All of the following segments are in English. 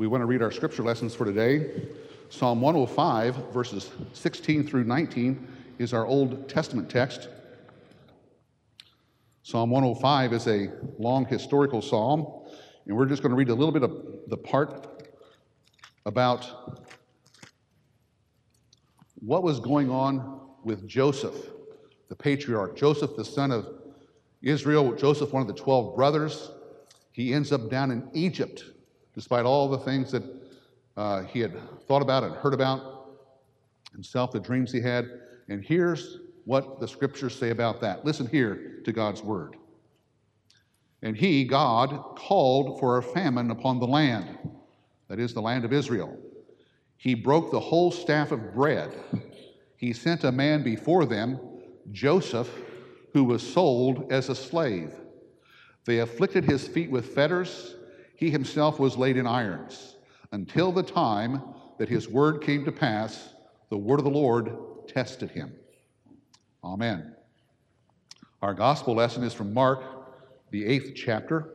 We want to read our scripture lessons for today. Psalm 105, verses 16 through 19, is our Old Testament text. Psalm 105 is a long historical psalm, and we're just going to read a little bit of the part about what was going on with Joseph, the patriarch. Joseph, the son of Israel, Joseph, one of the 12 brothers, he ends up down in Egypt, despite all the things that uh, he had thought about and heard about himself, the dreams he had. And here's what the scriptures say about that. Listen here to God's word. And he, God, called for a famine upon the land, that is, the land of Israel. He broke the whole staff of bread. He sent a man before them, Joseph, who was sold as a slave. They afflicted his feet with fetters. He himself was laid in irons, until the time that his word came to pass, the word of the Lord tested him. Amen. Our gospel lesson is from Mark, the eighth chapter.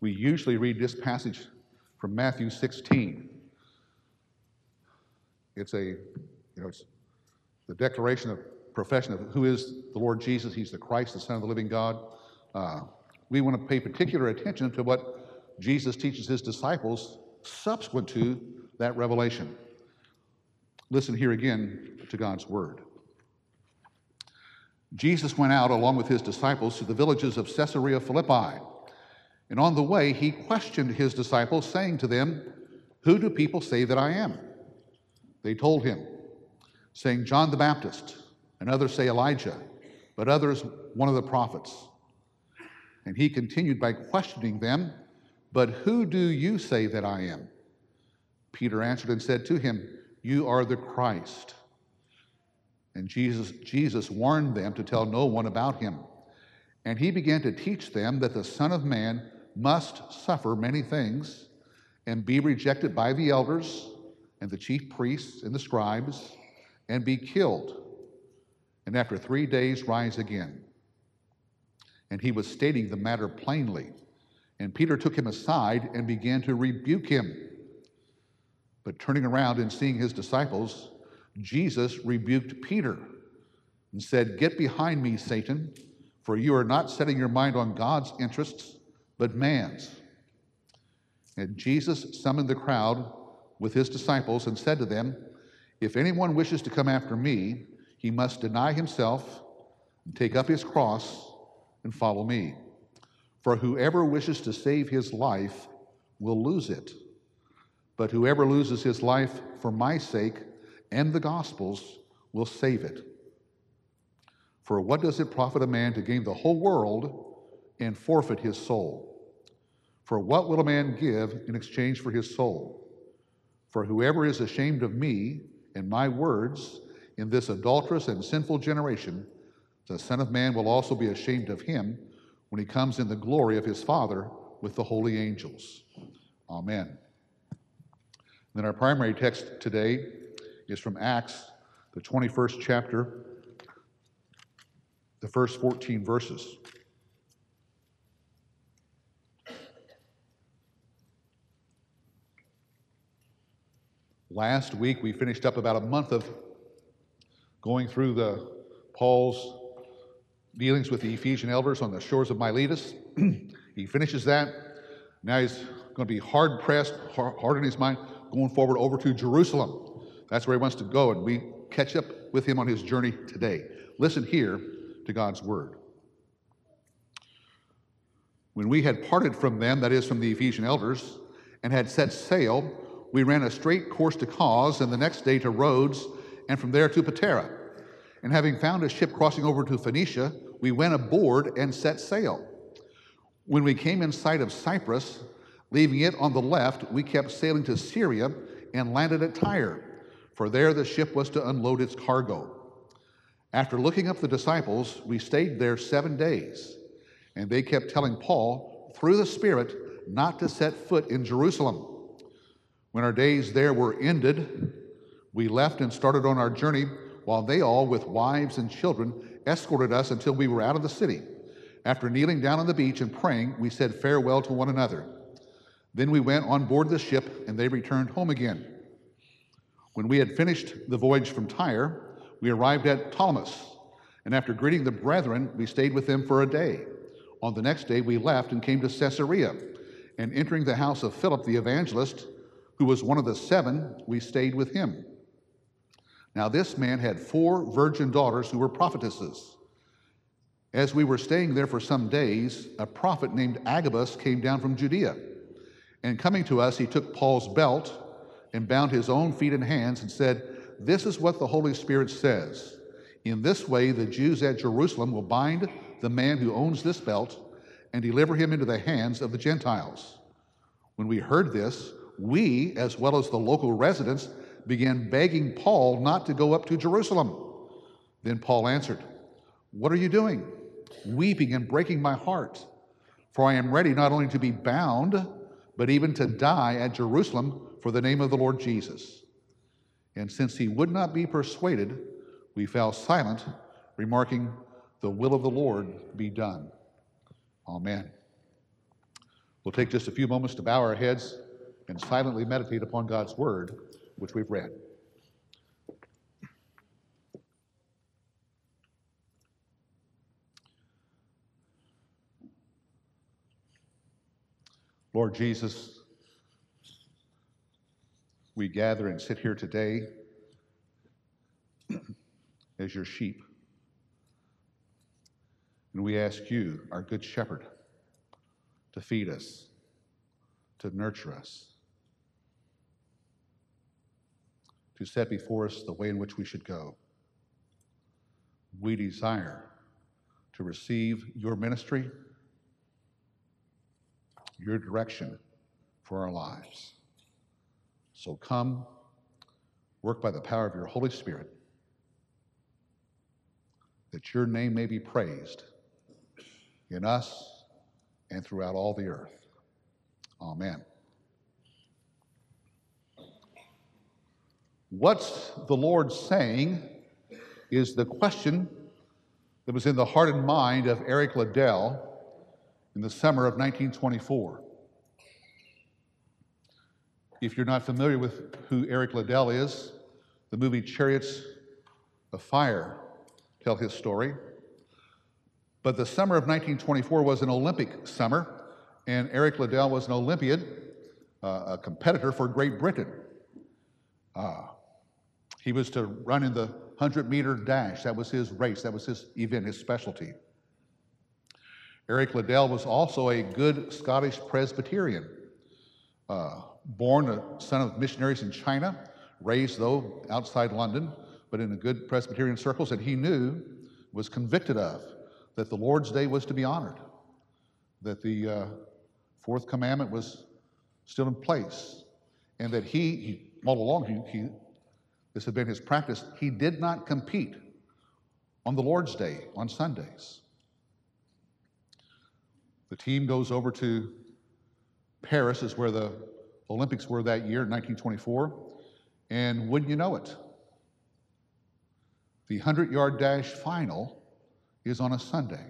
We usually read this passage from Matthew 16. It's a, you know, it's the declaration of profession of who is the Lord Jesus. He's the Christ, the Son of the living God. Uh, we want to pay particular attention to what Jesus teaches his disciples subsequent to that revelation. Listen here again to God's word. Jesus went out along with his disciples to the villages of Caesarea Philippi. And on the way, he questioned his disciples, saying to them, Who do people say that I am? They told him, saying, John the Baptist, and others say Elijah, but others one of the prophets. And he continued by questioning them, But who do you say that I am? Peter answered and said to him, You are the Christ. And Jesus, Jesus warned them to tell no one about him. And he began to teach them that the Son of Man must suffer many things and be rejected by the elders and the chief priests and the scribes and be killed, and after three days rise again. And he was stating the matter plainly. And Peter took him aside and began to rebuke him. But turning around and seeing his disciples, Jesus rebuked Peter and said, Get behind me, Satan, for you are not setting your mind on God's interests, but man's. And Jesus summoned the crowd with his disciples and said to them, If anyone wishes to come after me, he must deny himself and take up his cross and follow me. For whoever wishes to save his life will lose it. But whoever loses his life for my sake and the gospel's will save it. For what does it profit a man to gain the whole world and forfeit his soul? For what will a man give in exchange for his soul? For whoever is ashamed of me and my words in this adulterous and sinful generation, the Son of Man will also be ashamed of him when he comes in the glory of his Father with the holy angels. Amen. then our primary text today is from Acts, the 21st chapter, the first 14 verses. Last week, we finished up about a month of going through the Paul's dealings with the Ephesian elders on the shores of Miletus. he finishes that. Now he's going to be hard pressed, hard in his mind, going forward over to Jerusalem. That's where he wants to go, and we catch up with him on his journey today. Listen here to God's word. When we had parted from them, that is, from the Ephesian elders, and had set sail, we ran a straight course to Cos, and the next day to Rhodes, and from there to Patara. And having found a ship crossing over to Phoenicia, we went aboard and set sail. When we came in sight of Cyprus, leaving it on the left, we kept sailing to Syria and landed at Tyre, for there the ship was to unload its cargo. After looking up the disciples, we stayed there seven days, and they kept telling Paul, through the Spirit, not to set foot in Jerusalem. When our days there were ended, we left and started on our journey, while they all, with wives and children, escorted us until we were out of the city. After kneeling down on the beach and praying, we said farewell to one another. Then we went on board the ship, and they returned home again. When we had finished the voyage from Tyre, we arrived at Ptolemais, and after greeting the brethren, we stayed with them for a day. On the next day, we left and came to Caesarea, and entering the house of Philip the evangelist, who was one of the seven, we stayed with him. Now, this man had four virgin daughters who were prophetesses. As we were staying there for some days, a prophet named Agabus came down from Judea. And coming to us, he took Paul's belt and bound his own feet and hands and said, This is what the Holy Spirit says. In this way, the Jews at Jerusalem will bind the man who owns this belt and deliver him into the hands of the Gentiles. When we heard this, we, as well as the local residents, began begging Paul not to go up to Jerusalem. Then Paul answered, What are you doing? Weeping and breaking my heart. For I am ready not only to be bound, but even to die at Jerusalem for the name of the Lord Jesus. And since he would not be persuaded, we fell silent, remarking, The will of the Lord be done. Amen. We'll take just a few moments to bow our heads and silently meditate upon God's word, which we've read. Lord Jesus, we gather and sit here today as your sheep. And we ask you, our good shepherd, to feed us, to nurture us, to set before us the way in which we should go. We desire to receive your ministry, your direction for our lives. So come, work by the power of your Holy Spirit, that your name may be praised in us and throughout all the earth. Amen. What's the Lord saying is the question that was in the heart and mind of Eric Liddell in the summer of 1924. If you're not familiar with who Eric Liddell is, the movie Chariots of Fire tell his story. But the summer of 1924 was an Olympic summer, and Eric Liddell was an Olympian, uh, a competitor for Great Britain. Uh, he was to run in the 100 meter dash. That was his race, that was his event, his specialty. Eric Liddell was also a good Scottish Presbyterian, uh, born a son of missionaries in China, raised, though, outside London, but in good Presbyterian circles, and he knew, was convicted of, that the Lord's Day was to be honored, that the uh, fourth commandment was still in place, and that he, he all along, he, he, this had been his practice, he did not compete on the Lord's Day, on Sundays. The team goes over to Paris, is where the Olympics were that year, 1924, and wouldn't you know it, the 100 yard dash final is on a Sunday.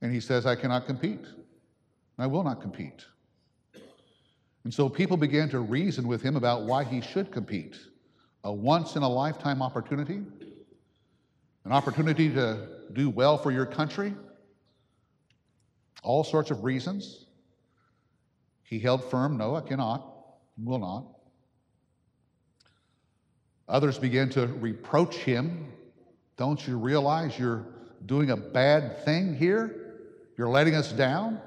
And he says, I cannot compete. I will not compete. And so people began to reason with him about why he should compete. A once in a lifetime opportunity, an opportunity to do well for your country, all sorts of reasons. He held firm, no, I cannot, will not. Others began to reproach him don't you realize you're doing a bad thing here? You're letting us down?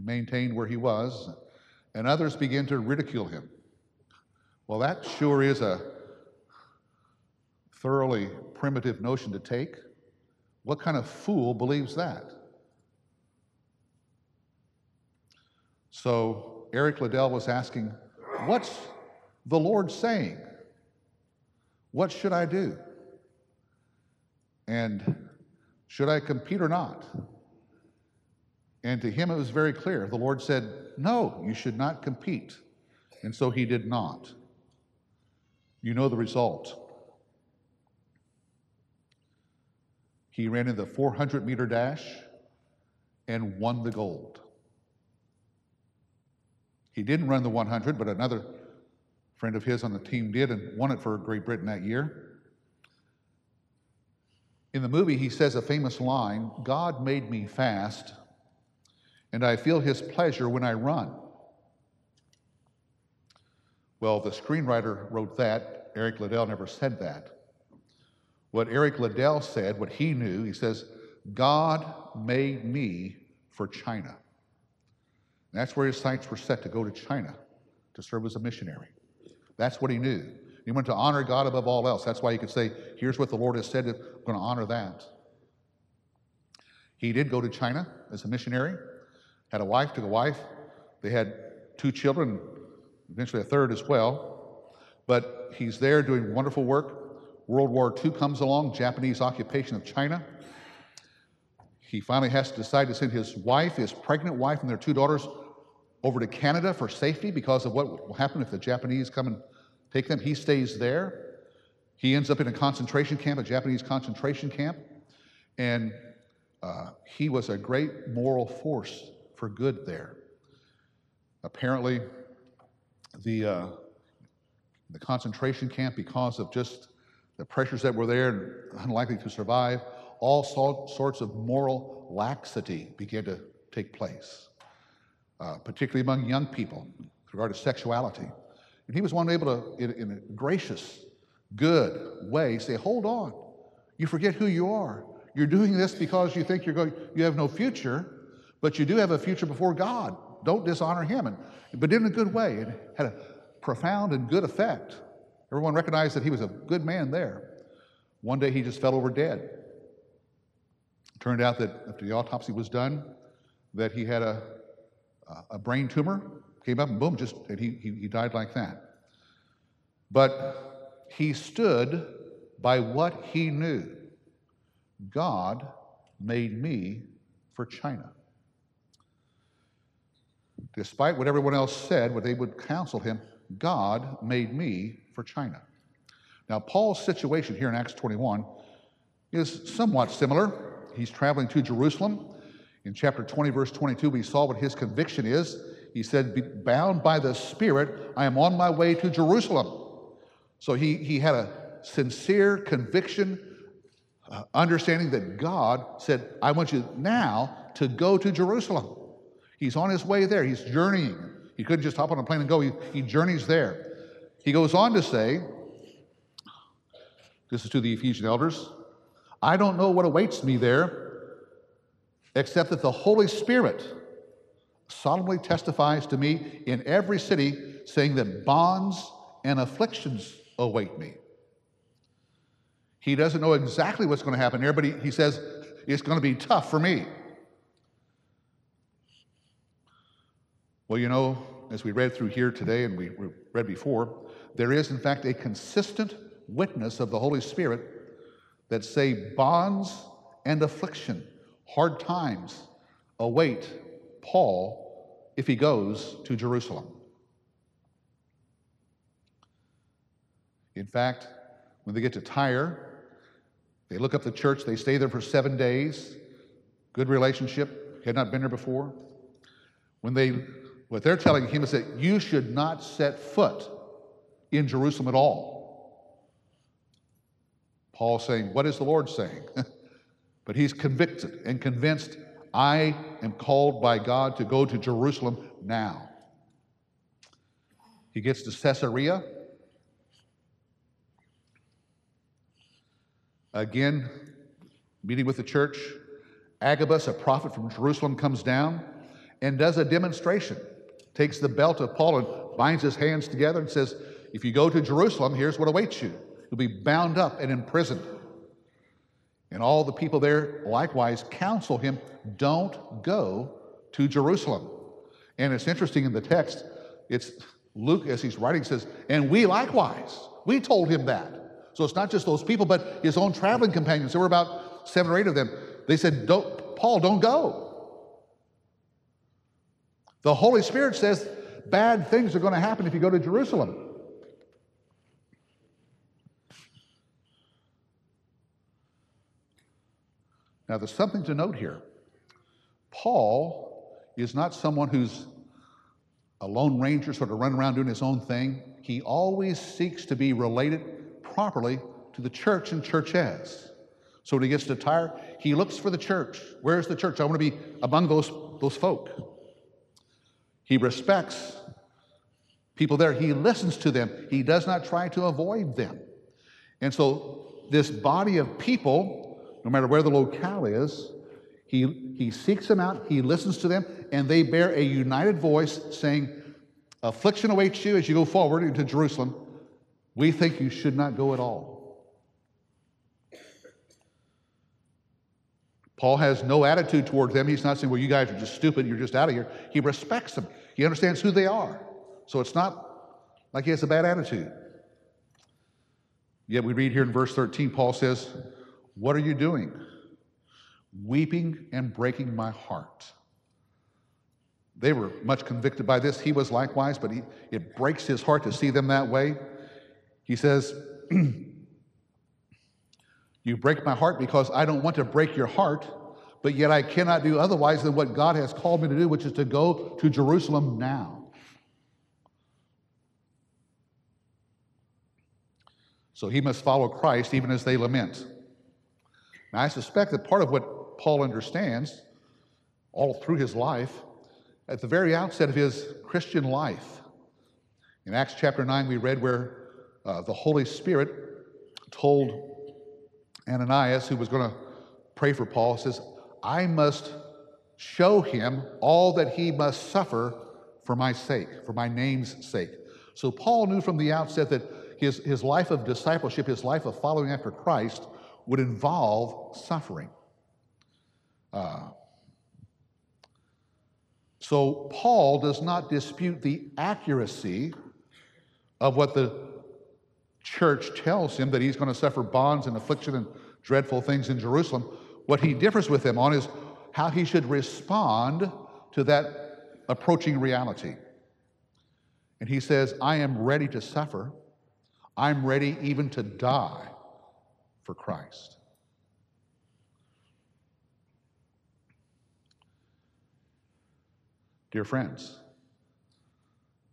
He maintained where he was, and others began to ridicule him. Well, that sure is a thoroughly primitive notion to take. What kind of fool believes that? So Eric Liddell was asking, What's the Lord saying, What should I do? And should I compete or not? And to him it was very clear. The Lord said, No, you should not compete. And so he did not. You know the result. He ran in the 400 meter dash and won the gold. He didn't run the 100, but another friend of his on the team did and won it for Great Britain that year. In the movie, he says a famous line God made me fast, and I feel his pleasure when I run. Well, the screenwriter wrote that. Eric Liddell never said that. What Eric Liddell said, what he knew, he says, God made me for China. And that's where his sights were set to go to China to serve as a missionary. That's what he knew. He went to honor God above all else. That's why he could say, Here's what the Lord has said, I'm going to honor that. He did go to China as a missionary, had a wife, took a wife. They had two children, eventually a third as well. But he's there doing wonderful work. World War II comes along, Japanese occupation of China. He finally has to decide to send his wife, his pregnant wife, and their two daughters over to Canada for safety because of what will happen if the Japanese come and take them. He stays there. He ends up in a concentration camp, a Japanese concentration camp, and uh, he was a great moral force for good there. Apparently, the, uh, the concentration camp, because of just the pressures that were there and unlikely to survive, all sorts of moral laxity began to take place, uh, particularly among young people with regard to sexuality. And he was one able to, in, in a gracious, good way, say, Hold on, you forget who you are. You're doing this because you think you're going, you have no future, but you do have a future before God. Don't dishonor him. And, but in a good way. It had a profound and good effect. Everyone recognized that he was a good man there. One day he just fell over dead. Turned out that after the autopsy was done, that he had a, a brain tumor, came up and boom, just and he, he, he died like that. But he stood by what he knew. God made me for China. Despite what everyone else said, what they would counsel him, God made me for China. Now, Paul's situation here in Acts 21 is somewhat similar. He's traveling to Jerusalem. In chapter 20, verse 22, we saw what his conviction is. He said, Bound by the Spirit, I am on my way to Jerusalem. So he, he had a sincere conviction, uh, understanding that God said, I want you now to go to Jerusalem. He's on his way there, he's journeying. He couldn't just hop on a plane and go, he, he journeys there. He goes on to say, this is to the Ephesian elders, I don't know what awaits me there, except that the Holy Spirit solemnly testifies to me in every city, saying that bonds and afflictions await me. He doesn't know exactly what's going to happen there, but he, he says, it's going to be tough for me. Well, you know, as we read through here today and we read before, there is, in fact, a consistent witness of the Holy Spirit that say bonds and affliction, hard times await Paul if he goes to Jerusalem. In fact, when they get to Tyre, they look up the church, they stay there for seven days, good relationship, had not been there before. When they, what they're telling him is that you should not set foot in Jerusalem at all. Paul saying, What is the Lord saying? but he's convicted and convinced, I am called by God to go to Jerusalem now. He gets to Caesarea. Again, meeting with the church. Agabus, a prophet from Jerusalem, comes down and does a demonstration. Takes the belt of Paul and binds his hands together and says, If you go to Jerusalem, here's what awaits you. You'll be bound up and imprisoned. And all the people there likewise counsel him, don't go to Jerusalem. And it's interesting in the text, it's Luke, as he's writing, says, and we likewise, we told him that. So it's not just those people, but his own traveling companions. There were about seven or eight of them. They said, don't, Paul, don't go. The Holy Spirit says bad things are going to happen if you go to Jerusalem. Now, there's something to note here. Paul is not someone who's a lone ranger, sort of running around doing his own thing. He always seeks to be related properly to the church and churches. So when he gets to Tyre, he looks for the church. Where's the church? I want to be among those, those folk. He respects people there. He listens to them. He does not try to avoid them. And so this body of people, no matter where the locale is, he, he seeks them out, he listens to them, and they bear a united voice saying, Affliction awaits you as you go forward into Jerusalem. We think you should not go at all. Paul has no attitude towards them. He's not saying, Well, you guys are just stupid, you're just out of here. He respects them, he understands who they are. So it's not like he has a bad attitude. Yet we read here in verse 13, Paul says, What are you doing? weeping and breaking my heart. They were much convicted by this. He was likewise, but he, it breaks his heart to see them that way. He says, You break my heart because I don't want to break your heart, but yet I cannot do otherwise than what God has called me to do, which is to go to Jerusalem now. So he must follow Christ even as they lament. Now, I suspect that part of what Paul understands all through his life, at the very outset of his Christian life. In Acts chapter 9, we read where uh, the Holy Spirit told Ananias, who was going to pray for Paul, says, I must show him all that he must suffer for my sake, for my name's sake. So Paul knew from the outset that his, his life of discipleship, his life of following after Christ, would involve suffering. Uh, so Paul does not dispute the accuracy of what the church tells him that he's going to suffer bonds and affliction and dreadful things in Jerusalem. What he differs with them on is how he should respond to that approaching reality. And he says, I am ready to suffer. I'm ready even to die for Christ. Dear friends,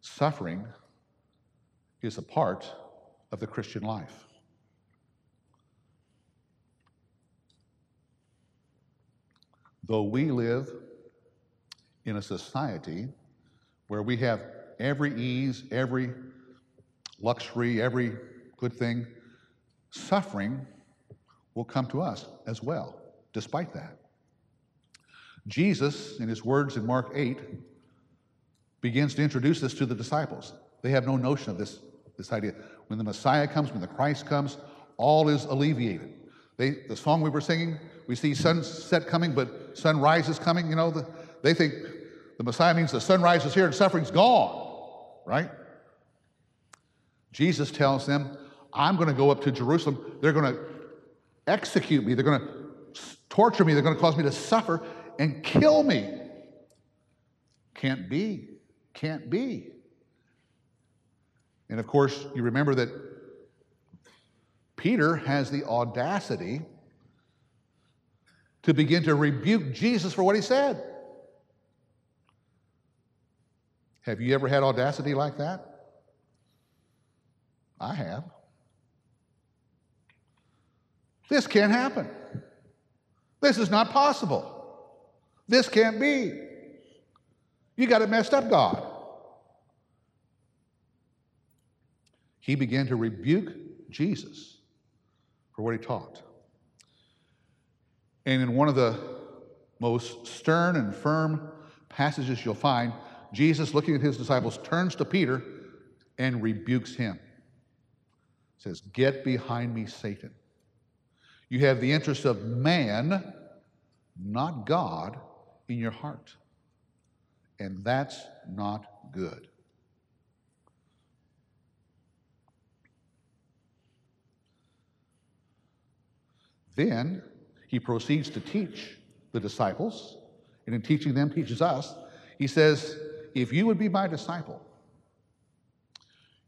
suffering is a part of the Christian life. Though we live in a society where we have every ease, every luxury, every good thing, suffering will come to us as well, despite that. Jesus, in his words in Mark 8, begins to introduce this to the disciples. They have no notion of this, this idea. When the Messiah comes, when the Christ comes, all is alleviated. They, the song we were singing, we see sunset coming, but sunrise is coming. You know, the, they think the Messiah means the sunrise is here and suffering's gone, right? Jesus tells them, I'm going to go up to Jerusalem. They're going to execute me. They're going to torture me. They're going to cause me to suffer and kill me. Can't be. Can't be. And of course, you remember that Peter has the audacity to begin to rebuke Jesus for what he said. Have you ever had audacity like that? I have. This can't happen. This is not possible. This can't be. You got it messed up, God. He began to rebuke Jesus for what he taught. And in one of the most stern and firm passages you'll find, Jesus, looking at his disciples, turns to Peter and rebukes him. Says, Get behind me, Satan. You have the interest of man, not God, in your heart. And that's not good. Then he proceeds to teach the disciples, and in teaching them, teaches us. He says If you would be my disciple,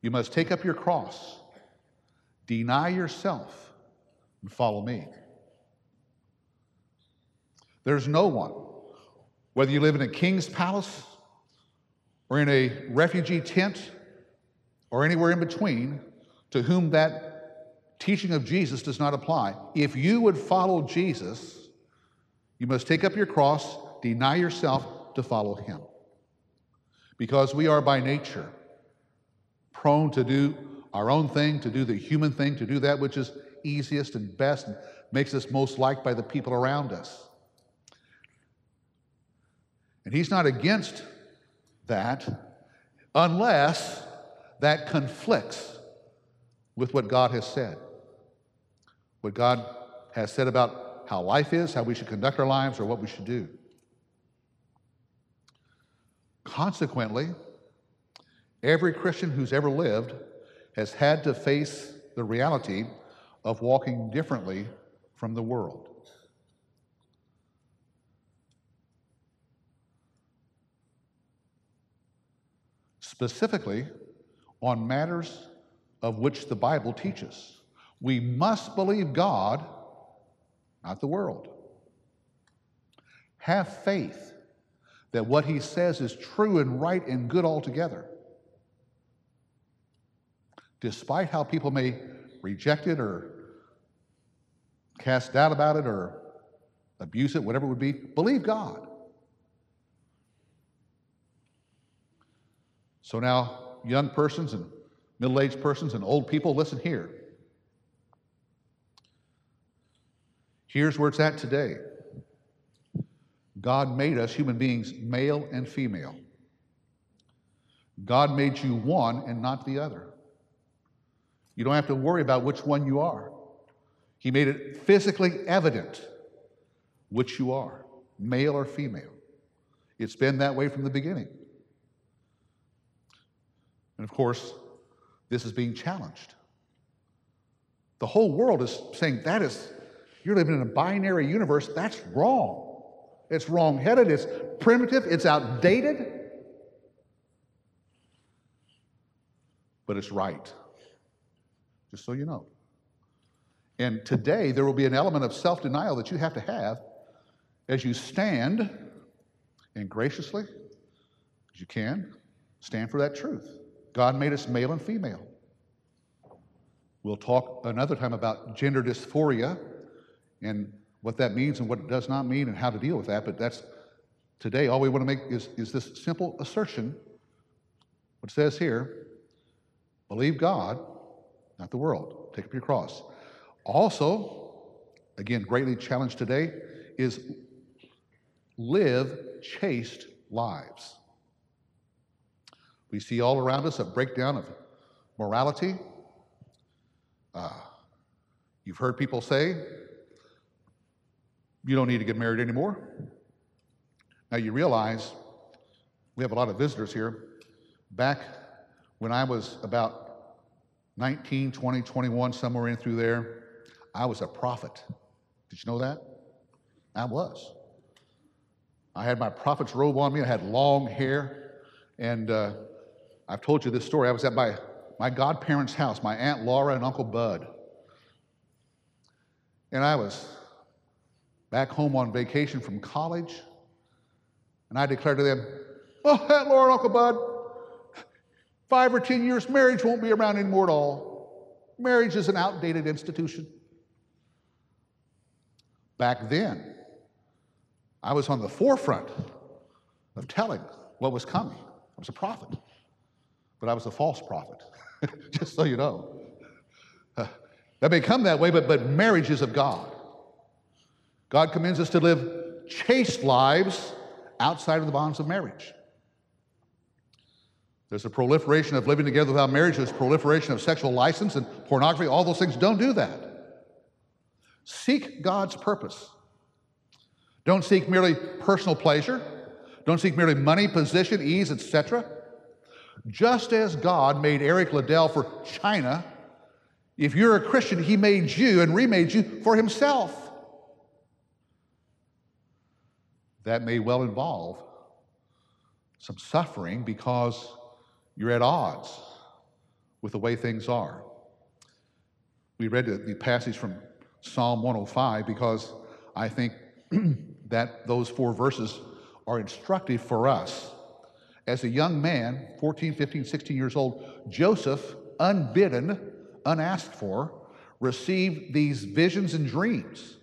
you must take up your cross, deny yourself, and follow me. There's no one, whether you live in a king's palace or in a refugee tent or anywhere in between, to whom that teaching of Jesus does not apply. If you would follow Jesus, you must take up your cross, deny yourself to follow him. Because we are by nature prone to do our own thing, to do the human thing, to do that which is easiest and best and makes us most liked by the people around us. And he's not against that unless that conflicts with what God has said. What God has said about how life is, how we should conduct our lives, or what we should do. Consequently, every Christian who's ever lived has had to face the reality of walking differently from the world. Specifically, on matters of which the Bible teaches. We must believe God, not the world. Have faith that what He says is true and right and good altogether. Despite how people may reject it or cast doubt about it or abuse it, whatever it would be, believe God. So now young persons and middle aged persons and old people, listen here. Here's where it's at today God made us human beings, male and female. God made you one and not the other. You don't have to worry about which one you are. He made it physically evident which you are, male or female. It's been that way from the beginning. And of course, this is being challenged. The whole world is saying that is, you're living in a binary universe. That's wrong. It's wrong headed, it's primitive, it's outdated. But it's right. Just so you know. And today, there will be an element of self denial that you have to have as you stand and graciously, as you can, stand for that truth. God made us male and female. We'll talk another time about gender dysphoria and what that means and what it does not mean and how to deal with that, but that's today all we want to make is, is this simple assertion. What says here believe God, not the world. Take up your cross. Also, again, greatly challenged today, is live chaste lives. We see all around us a breakdown of morality. Uh, you've heard people say, you don't need to get married anymore. Now you realize we have a lot of visitors here. Back when I was about 19, 20, 21, somewhere in through there, I was a prophet. Did you know that? I was. I had my prophet's robe on me. I had long hair. And uh, I've told you this story. I was at my, my godparents' house, my Aunt Laura and Uncle Bud. And I was back home on vacation from college. And I declared to them, Oh, Laura and Uncle Bud, five or 10 years, marriage won't be around anymore at all. Marriage is an outdated institution. Back then, I was on the forefront of telling what was coming. I was a prophet but I was a false prophet, just so you know. Uh, that may come that way, but, but marriage is of God. God commands us to live chaste lives outside of the bonds of marriage. There's a proliferation of living together without marriage. There's proliferation of sexual license and pornography. All those things. Don't do that. Seek God's purpose. Don't seek merely personal pleasure. Don't seek merely money, position, ease, etc. Just as God made Eric Liddell for China, if you're a Christian, He made you and remade you for Himself. That may well involve some suffering because you're at odds with the way things are. We read the, passage from Psalm 105 because I think that those four verses are instructive for us. As a young man, 14, 15, 16 years old, Joseph, unbidden, unasked for, received these visions and dreams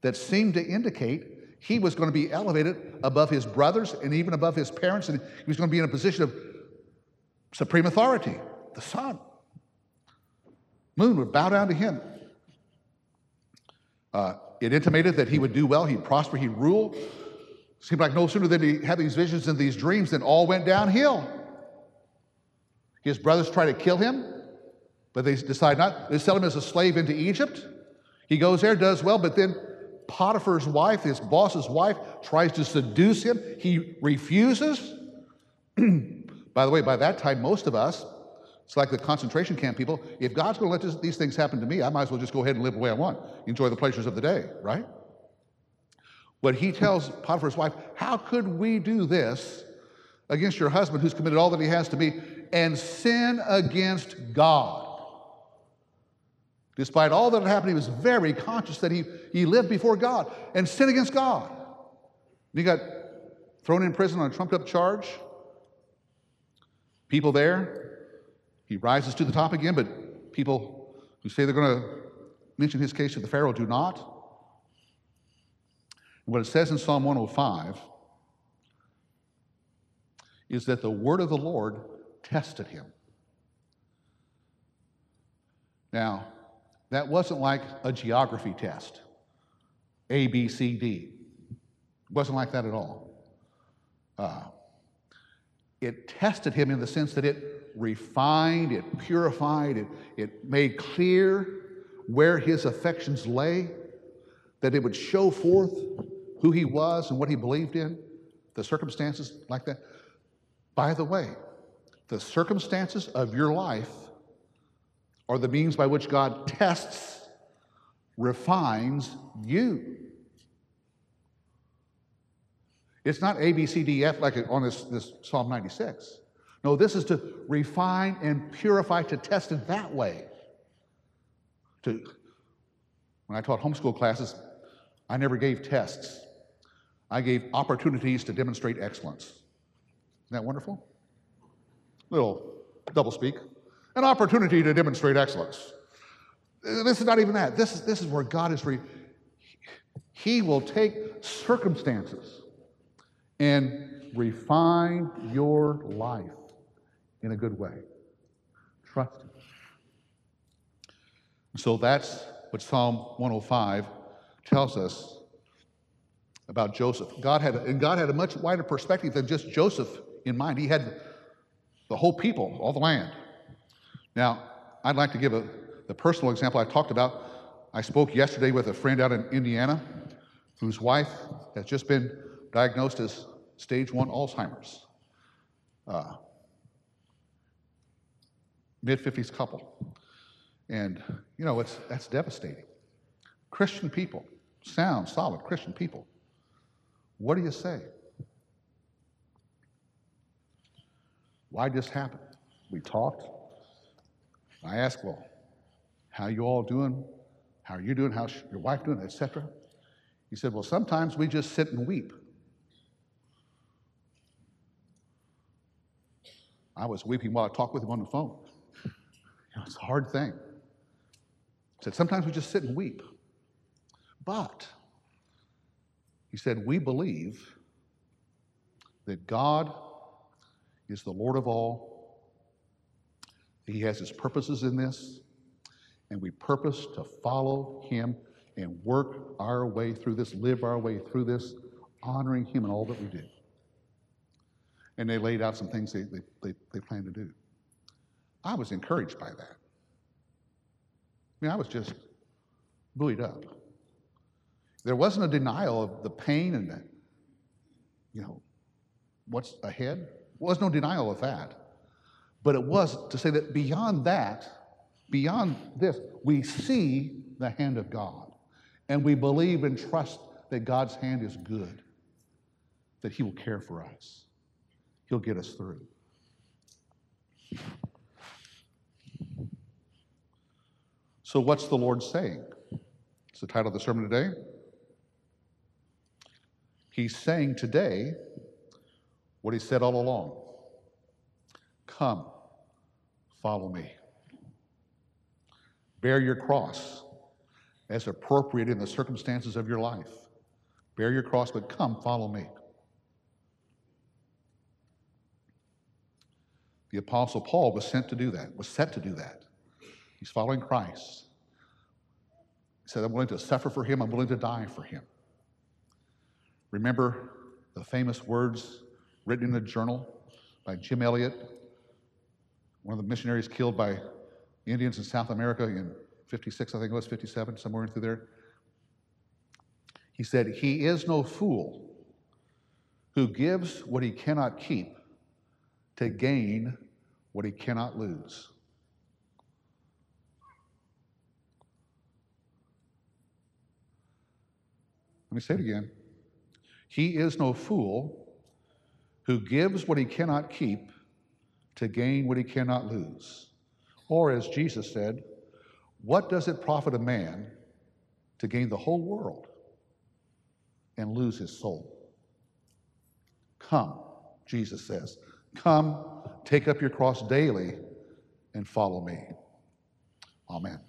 that seemed to indicate he was going to be elevated above his brothers and even above his parents, and he was going to be in a position of supreme authority. The sun, moon would bow down to him. Uh, it intimated that he would do well, he'd prosper, he'd rule. Seemed like no sooner did he have these visions and these dreams than all went downhill. His brothers try to kill him, but they decide not. They sell him as a slave into Egypt. He goes there, does well, but then Potiphar's wife, his boss's wife, tries to seduce him. He refuses. by the way, by that time, most of us, it's like the concentration camp people, if God's going to let this, these things happen to me, I might as well just go ahead and live the way I want, enjoy the pleasures of the day, right? But he tells Potiphar's wife, How could we do this against your husband who's committed all that he has to me and sin against God? Despite all that had happened, he was very conscious that he, he lived before God and sinned against God. And he got thrown in prison on a trumped up charge. People there, he rises to the top again, but people who say they're going to mention his case to the Pharaoh do not. And what it says in Psalm 105 is that the word of the Lord tested him. Now, that wasn't like a geography test, A, B, C, D. It wasn't like that at all. Uh, it tested him in the sense that it refined, it purified, it, it made clear where his affections lay, that it would show forth who he was and what he believed in, the circumstances like that. By the way, the circumstances of your life are the means by which God tests, refines you. It's not A, B, C, D, F like on this, this Psalm 96. No, this is to refine and purify, to test it that way. To, when I taught homeschool classes, I never gave tests. I gave opportunities to demonstrate excellence. Isn't that wonderful? Little double speak an opportunity to demonstrate excellence. This is not even that. This is, this is where God is. Re- he will take circumstances and refine your life in a good way. Trust Him. So that's what Psalm 105 tells us about Joseph. God had, and God had a much wider perspective than just Joseph in mind. He had the whole people, all the land. Now, I'd like to give a, the personal example I talked about. I spoke yesterday with a friend out in Indiana whose wife has just been diagnosed as stage one Alzheimer's. Uh, Mid 50s couple. And, you know, it's, that's devastating. Christian people, sound, solid Christian people. What do you say? Why did this happen? We talked, I asked, well, how you all doing? How are you doing? How's your wife doing? Etc. He said, well, sometimes we just sit and weep. I was weeping while I talked with him on the phone. You know, it's a hard thing. He said, sometimes we just sit and weep. But, he said, we believe that God is the Lord of all, he has His purposes in this, and we purpose to follow Him and work our way through this, live our way through this, honoring Him in all that we do. And they laid out some things they, they, they, they plan to do. I was encouraged by that. I mean, I was just buoyed up. There wasn't a denial of the pain and the, you know, what's ahead. There was no denial of that. But it was to say that beyond that, beyond this, we see the hand of God. And we believe and trust that God's hand is good, that He will care for us. He'll get us through. So, what's the Lord saying? It's the title of the sermon today. He's saying today what he said all along Come, follow me. Bear your cross as appropriate in the circumstances of your life. Bear your cross, but come, follow me. The Apostle Paul was sent to do that, was set to do that. He's following Christ. He said, I'm willing to suffer for him, I'm willing to die for him. Remember the famous words written in a journal by Jim Elliot, one of the missionaries killed by Indians in South America in 56, I think it was 57, somewhere through there. He said, He is no fool who gives what he cannot keep to gain what he cannot lose. Let me say it again. He is no fool who gives what he cannot keep to gain what he cannot lose. Or, as Jesus said, what does it profit a man to gain the whole world and lose his soul? Come, Jesus says, come, take up your cross daily and follow me. Amen.